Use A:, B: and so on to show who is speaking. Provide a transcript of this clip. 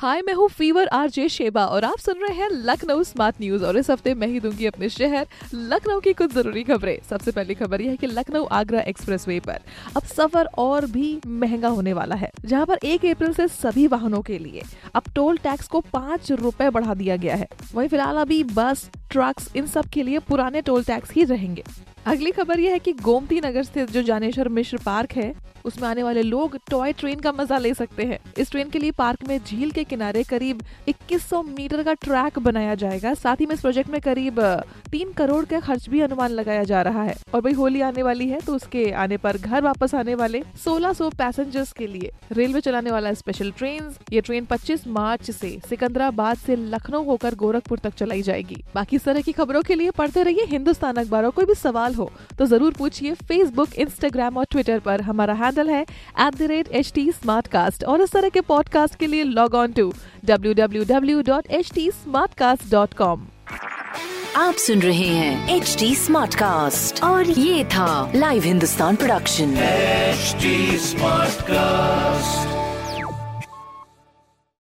A: हाय, मैं हूँ fever RJ Sheba और आप सुन रहे हैं लखनऊ स्मार्ट न्यूज़ और इस हफ़्ते मैं ही दूँगी अपने शहर लखनऊ की कुछ ज़रूरी खबरें। सबसे पहली खबर यह है कि लखनऊ आगरा एक्सप्रेसवे पर अब सफ़र और भी महँगा होने वाला है, जहाँ पर एक अप्रैल से सभी वाहनों के लिए अब टोल टैक्स को पाँच रूपए बढ़ा दिया गया है। वही फ़िलहाल अभी बस ट्रक्स इन सब के लिए पुराने टोल टैक्स ही रहेंगे। अगली खबर यह है कि गोमती नगर स्थित जो जानेश्वर मिश्र पार्क है, उसमें आने वाले लोग टॉय ट्रेन का मज़ा ले सकते हैं। इस ट्रेन के लिए पार्क में झील के किनारे करीब 2100 मीटर का ट्रैक बनाया जाएगा। साथ ही में इस प्रोजेक्ट में करीब तीन करोड़ का खर्च भी अनुमान लगाया जा रहा है। और भाई होली आने वाली है तो उसके आने पर घर वापस आने वाले 1600 पैसेंजर्स के लिए रेलवे चलाने वाला स्पेशल ट्रेन ये ट्रेन 25 मार्च से सिकंदराबाद से लखनऊ होकर गोरखपुर तक चलाई जाएगी। बाकी इस तरह की खबरों के लिए पढ़ते रहिए हिंदुस्तान अखबारों। कोई भी सवाल हो तो ज़रूर पूछिए फेसबुक इंस्टाग्राम और ट्विटर पर। हमारा हैंडल है at the rate H T और इस तरह के पॉडकास्ट के लिए log on to W W W dot H T dot com
B: आप सुन रहे हैं एच डी स्मार्ट कास्ट और ये था live Hindustan production
C: HD Smartcast.